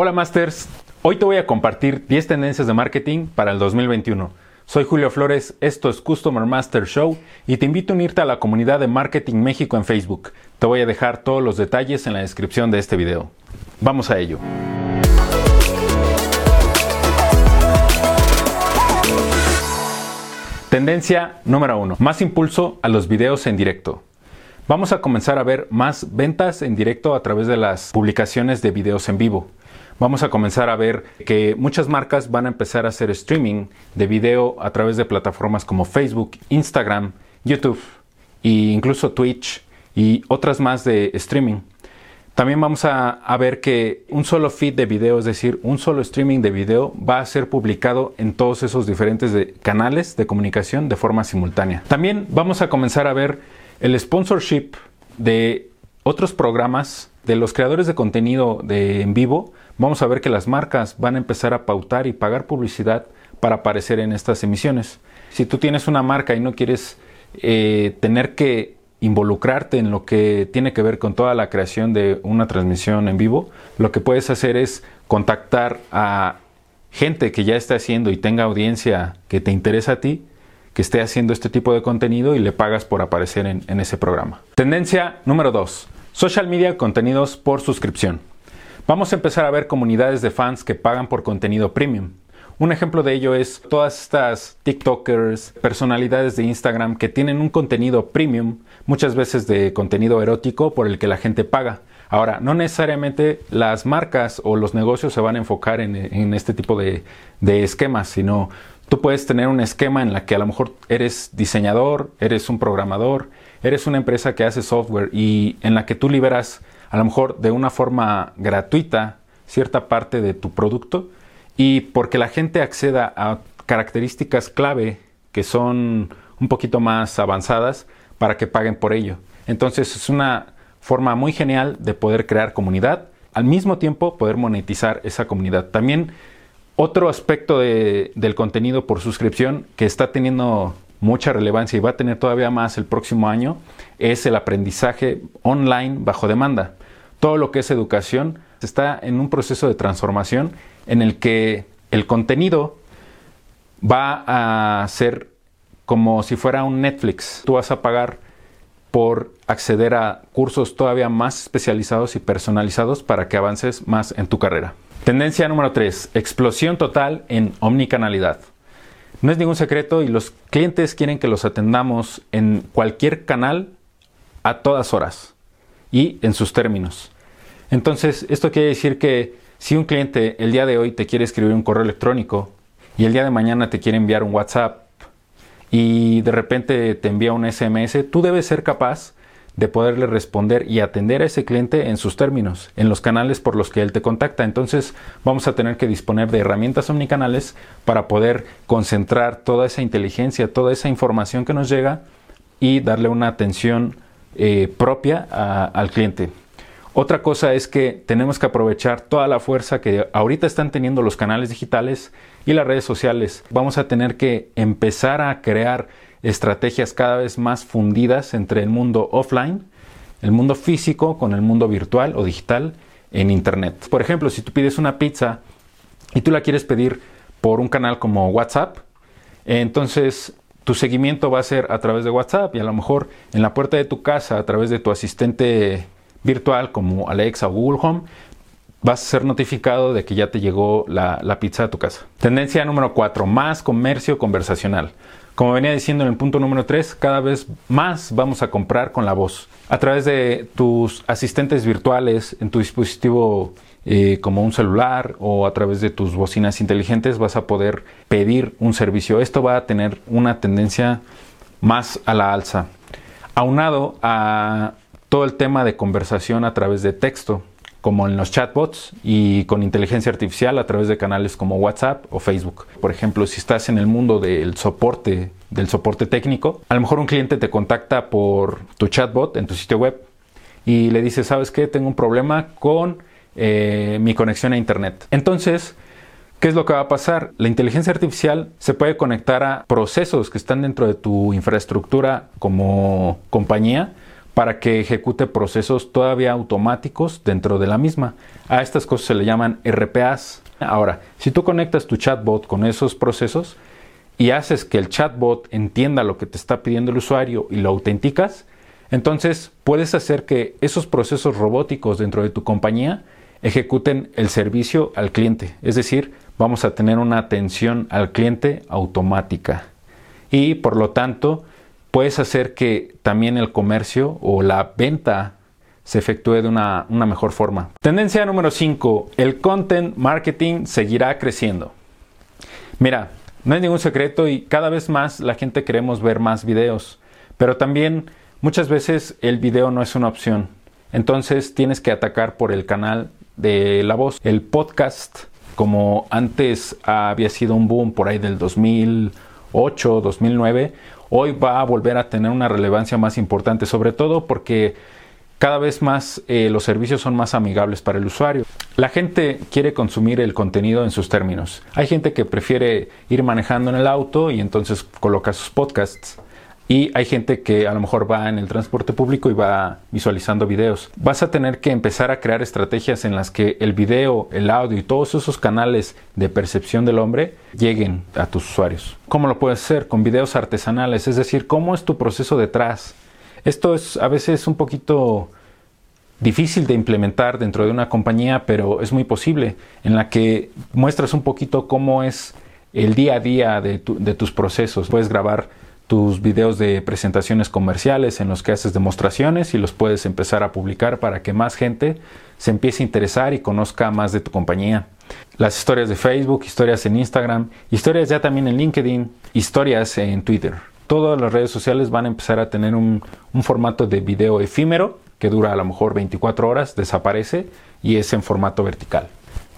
Hola Masters, hoy te voy a compartir 10 tendencias de marketing para el 2021. Soy Julio Flores, esto es Customer Master Show y te invito a unirte a la comunidad de Marketing México en Facebook. Te voy a dejar todos los detalles en la descripción de este video. Vamos a ello. Tendencia número 1. Más impulso a los videos en directo. Vamos a comenzar a ver más ventas en directo a través de las publicaciones de videos en vivo. Vamos a comenzar a ver que muchas marcas van a empezar a hacer streaming de video a través de plataformas como Facebook, Instagram, YouTube e incluso Twitch y otras más de streaming. También vamos a, ver que un solo feed de video, es decir, un solo streaming de video, va a ser publicado en todos esos diferentes canales de comunicación de forma simultánea. También vamos a comenzar a ver el sponsorship de otros programas de los creadores de contenido de en vivo, vamos a ver que las marcas van a empezar a pautar y pagar publicidad para aparecer en estas emisiones. Si tú tienes una marca y no quieres eh, tener que involucrarte en lo que tiene que ver con toda la creación de una transmisión en vivo, lo que puedes hacer es contactar a gente que ya está haciendo y tenga audiencia que te interesa a ti que esté haciendo este tipo de contenido y le pagas por aparecer en, ese programa. Tendencia número 2. Social media contenidos por suscripción. Vamos a empezar a ver comunidades de fans que pagan por contenido premium. Un ejemplo de ello es todas estas TikTokers, personalidades de Instagram que tienen un contenido premium, muchas veces de contenido erótico por el que la gente paga. Ahora, no necesariamente las marcas o los negocios se van a enfocar en, este tipo de, de esquemas, sino Tú puedes tener un esquema en la que a lo mejor eres diseñador, eres un programador, eres una empresa que hace software y en la que tú liberas a lo mejor de una forma gratuita cierta parte de tu producto y porque la gente acceda a características clave que son un poquito más avanzadas para que paguen por ello. Entonces es una forma muy genial de poder crear comunidad, al mismo tiempo poder monetizar esa comunidad. También otro aspecto del contenido por suscripción que está teniendo mucha relevancia y va a tener todavía más el próximo año es el aprendizaje online bajo demanda. Todo lo que es educación está en un proceso de transformación en el que el contenido va a ser como si fuera un Netflix. Tú vas a pagar por acceder a cursos todavía más especializados y personalizados para que avances más en tu carrera. Tendencia número 3. Explosión total en omnicanalidad. No es ningún secreto y los clientes quieren que los atendamos en cualquier canal a todas horas y en sus términos. Entonces, esto quiere decir que si un cliente el día de hoy te quiere escribir un correo electrónico y el día de mañana te quiere enviar un WhatsApp y de repente te envía un SMS, tú debes ser capaz de poderle responder y atender a ese cliente en sus términos, en los canales por los que él te contacta. Entonces vamos a tener que disponer de herramientas omnicanales para poder concentrar toda esa inteligencia, toda esa información que nos llega y darle una atención eh, propia al cliente. Otra cosa es que tenemos que aprovechar toda la fuerza que ahorita están teniendo los canales digitales y las redes sociales. Vamos a tener que empezar a crear estrategias cada vez más fundidas entre el mundo offline, el mundo físico con el mundo virtual o digital en Internet. Por ejemplo, si tú pides una pizza y tú la quieres pedir por un canal como WhatsApp, entonces tu seguimiento va a ser a través de WhatsApp y a lo mejor en la puerta de tu casa a través de tu asistente virtual como Alexa o Google Home, vas a ser notificado de que ya te llegó la, pizza a tu casa. Tendencia número 4, más comercio conversacional. Como venía diciendo en el punto número 3, cada vez más vamos a comprar con la voz. A través de tus asistentes virtuales en tu dispositivo eh, como un celular o a través de tus bocinas inteligentes vas a poder pedir un servicio. Esto va a tener una tendencia más a la alza. Aunado a todo el tema de conversación a través de texto como en los chatbots y con inteligencia artificial a través de canales como WhatsApp o Facebook. Por ejemplo, si estás en el mundo del soporte, del soporte técnico, a lo mejor un cliente te contacta por tu chatbot en tu sitio web y le dice, ¿sabes qué? Tengo un problema con eh, mi conexión a Internet. Entonces, ¿qué es lo que va a pasar? La inteligencia artificial se puede conectar a procesos que están dentro de tu infraestructura como compañía para que ejecute procesos todavía automáticos dentro de la misma. A estas cosas se le llaman RPAs. Ahora, si tú conectas tu chatbot con esos procesos y haces que el chatbot entienda lo que te está pidiendo el usuario y lo autenticas, entonces puedes hacer que esos procesos robóticos dentro de tu compañía ejecuten el servicio al cliente. Es decir, vamos a tener una atención al cliente automática. Y por lo tanto, puedes hacer que también el comercio o la venta se efectúe de una, una mejor forma. Tendencia número 5. El content marketing seguirá creciendo. Mira, no hay ningún secreto y cada vez más la gente queremos ver más videos, pero también muchas veces el video no es una opción. Entonces tienes que atacar por el canal de la voz. El podcast, como antes había sido un boom por ahí del 2008, 2009, hoy va a volver a tener una relevancia más importante, sobre todo porque cada vez más eh, los servicios son más amigables para el usuario. La gente quiere consumir el contenido en sus términos. Hay gente que prefiere ir manejando en el auto y entonces coloca sus podcasts. Y hay gente que a lo mejor va en el transporte público y va visualizando videos. Vas a tener que empezar a crear estrategias en las que el video, el audio y todos esos canales de percepción del hombre lleguen a tus usuarios. ¿Cómo lo puedes hacer? Con videos artesanales, es decir, cómo es tu proceso detrás. Esto es a veces un poquito difícil de implementar dentro de una compañía, pero es muy posible, en la que muestras un poquito cómo es el día a día de, de tus procesos. Puedes grabar tus videos de presentaciones comerciales en los que haces demostraciones y los puedes empezar a publicar para que más gente se empiece a interesar y conozca más de tu compañía. Las historias de Facebook, historias en Instagram, historias ya también en LinkedIn, historias en Twitter. Todas las redes sociales van a empezar a tener un, formato de video efímero que dura a lo mejor 24 horas, desaparece y es en formato vertical.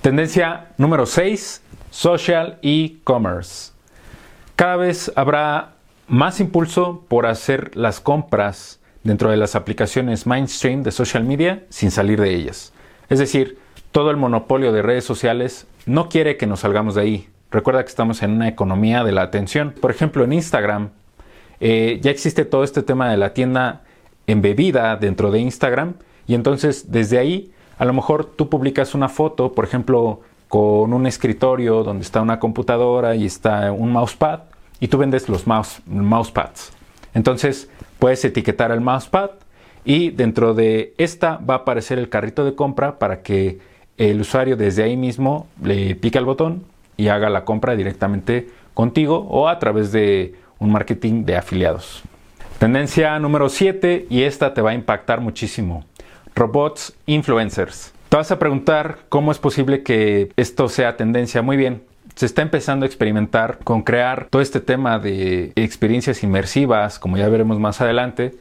Tendencia número 6, social e-commerce. Cada vez habrá más impulso por hacer las compras dentro de las aplicaciones mainstream de social media sin salir de ellas. Es decir, todo el monopolio de redes sociales no quiere que nos salgamos de ahí. Recuerda que estamos en una economía de la atención. Por ejemplo, en Instagram eh, ya existe todo este tema de la tienda embebida dentro de Instagram y entonces desde ahí a lo mejor tú publicas una foto, por ejemplo, con un escritorio donde está una computadora y está un mousepad y tú vendes los mouse, mousepads. Entonces puedes etiquetar el mousepad y dentro de esta va a aparecer el carrito de compra para que el usuario desde ahí mismo le pique el botón y haga la compra directamente contigo o a través de un marketing de afiliados. Tendencia número 7 y esta te va a impactar muchísimo. Robots influencers. Te vas a preguntar cómo es posible que esto sea tendencia. Muy bien, se está empezando a experimentar con crear todo este tema de experiencias inmersivas, como ya veremos más adelante,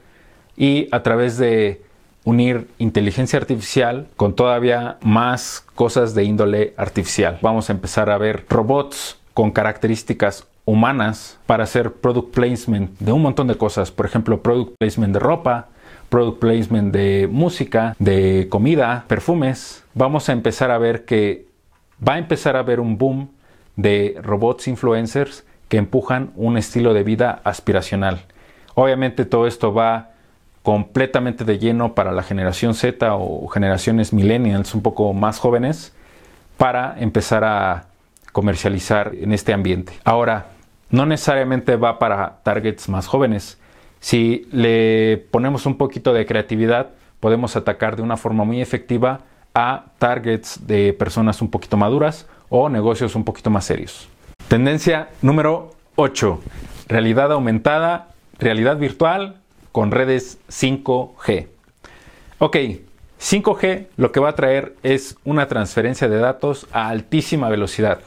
y a través de unir inteligencia artificial con todavía más cosas de índole artificial. Vamos a empezar a ver robots con características humanas para hacer product placement de un montón de cosas, por ejemplo, product placement de ropa, product placement de música, de comida, perfumes. Vamos a empezar a ver que va a empezar a haber un boom de robots influencers que empujan un estilo de vida aspiracional. Obviamente todo esto va completamente de lleno para la generación Z o generaciones millennials un poco más jóvenes para empezar a comercializar en este ambiente. Ahora, no necesariamente va para targets más jóvenes. Si le ponemos un poquito de creatividad, podemos atacar de una forma muy efectiva a targets de personas un poquito maduras o negocios un poquito más serios. Tendencia número 8. Realidad aumentada, realidad virtual con redes 5G. Ok, 5G lo que va a traer es una transferencia de datos a altísima velocidad.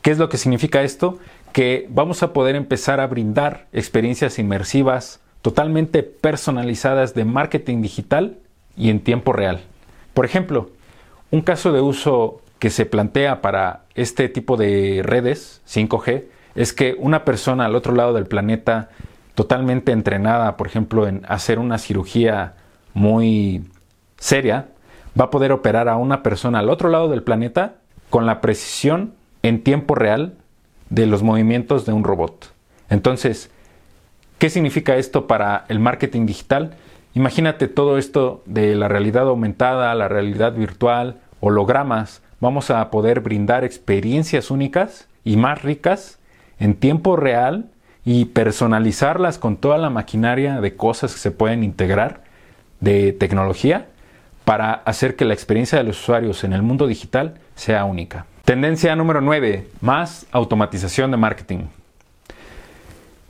¿Qué es lo que significa esto? Que vamos a poder empezar a brindar experiencias inmersivas totalmente personalizadas de marketing digital y en tiempo real. Por ejemplo, un caso de uso que se plantea para este tipo de redes 5G es que una persona al otro lado del planeta totalmente entrenada, por ejemplo, en hacer una cirugía muy seria, va a poder operar a una persona al otro lado del planeta con la precisión en tiempo real de los movimientos de un robot. Entonces, ¿qué significa esto para el marketing digital? Imagínate todo esto de la realidad aumentada, la realidad virtual, hologramas. Vamos a poder brindar experiencias únicas y más ricas en tiempo real y personalizarlas con toda la maquinaria de cosas que se pueden integrar de tecnología para hacer que la experiencia de los usuarios en el mundo digital sea única. Tendencia número 9, más automatización de marketing.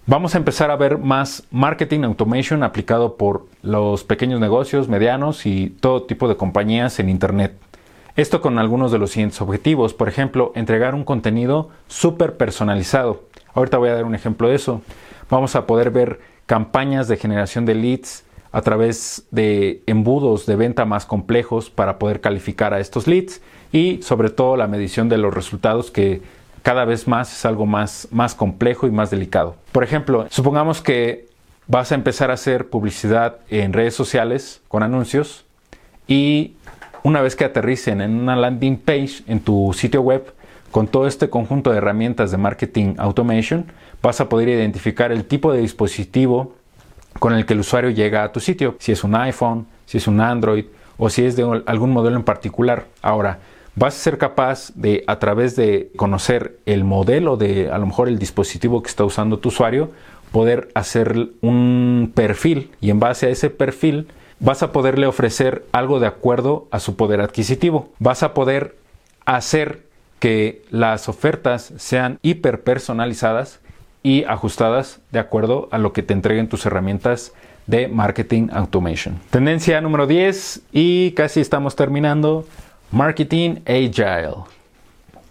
Vamos a empezar a ver más marketing automation aplicado por los pequeños negocios, medianos y todo tipo de compañías en Internet. Esto con algunos de los siguientes objetivos. Por ejemplo, entregar un contenido súper personalizado. Ahorita voy a dar un ejemplo de eso. Vamos a poder ver campañas de generación de leads a través de embudos de venta más complejos para poder calificar a estos leads y sobre todo la medición de los resultados que cada vez más es algo más, más complejo y más delicado. Por ejemplo, supongamos que vas a empezar a hacer publicidad en redes sociales con anuncios y una vez que aterricen en una landing page en tu sitio web, con todo este conjunto de herramientas de marketing automation, vas a poder identificar el tipo de dispositivo con el que el usuario llega a tu sitio, si es un iPhone, si es un Android o si es de algún modelo en particular. Ahora, vas a ser capaz de, a través de conocer el modelo de, a lo mejor, el dispositivo que está usando tu usuario, poder hacer un perfil y en base a ese perfil vas a poderle ofrecer algo de acuerdo a su poder adquisitivo. Vas a poder hacer que las ofertas sean hiper personalizadas y ajustadas de acuerdo a lo que te entreguen tus herramientas de marketing automation. Tendencia número 10 y casi estamos terminando. Marketing Agile.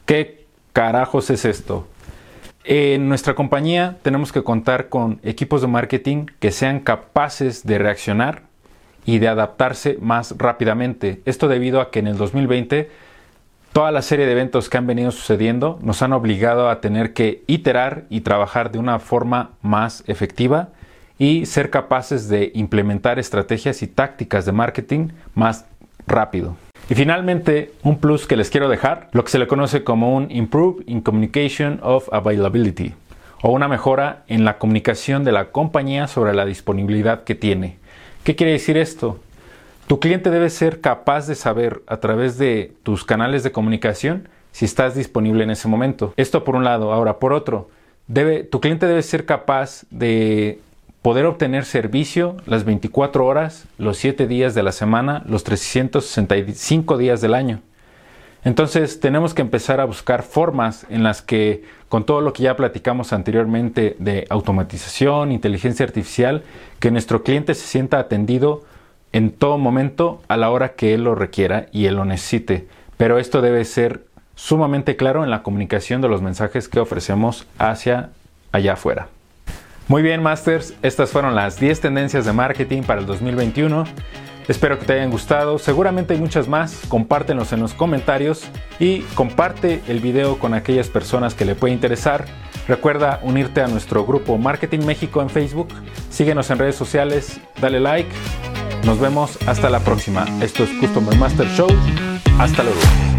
¿Qué carajos es esto? En nuestra compañía tenemos que contar con equipos de marketing que sean capaces de reaccionar y de adaptarse más rápidamente. Esto debido a que en el 2020 Toda la serie de eventos que han venido sucediendo nos han obligado a tener que iterar y trabajar de una forma más efectiva y ser capaces de implementar estrategias y tácticas de marketing más rápido. Y finalmente, un plus que les quiero dejar, lo que se le conoce como un Improve in Communication of Availability, o una mejora en la comunicación de la compañía sobre la disponibilidad que tiene. ¿Qué quiere decir esto? Tu cliente debe ser capaz de saber a través de tus canales de comunicación si estás disponible en ese momento. Esto por un lado. Ahora, por otro, tu cliente debe ser capaz de poder obtener servicio las 24 horas, los 7 días de la semana, los 365 días del año. Entonces tenemos que empezar a buscar formas en las que, con todo lo que ya platicamos anteriormente de automatización, inteligencia artificial, que nuestro cliente se sienta atendido en todo momento a la hora que él lo requiera y él lo necesite. Pero esto debe ser sumamente claro en la comunicación de los mensajes que ofrecemos hacia allá afuera. Muy bien, Masters, estas fueron las 10 tendencias de marketing para el 2021. Espero que te hayan gustado. Seguramente hay muchas más. Compártenos en los comentarios y comparte el video con aquellas personas que le puede interesar. Recuerda unirte a nuestro grupo Marketing México en Facebook. Síguenos en redes sociales, dale like nos vemos hasta la próxima. Esto es Customer Master Show. Hasta luego.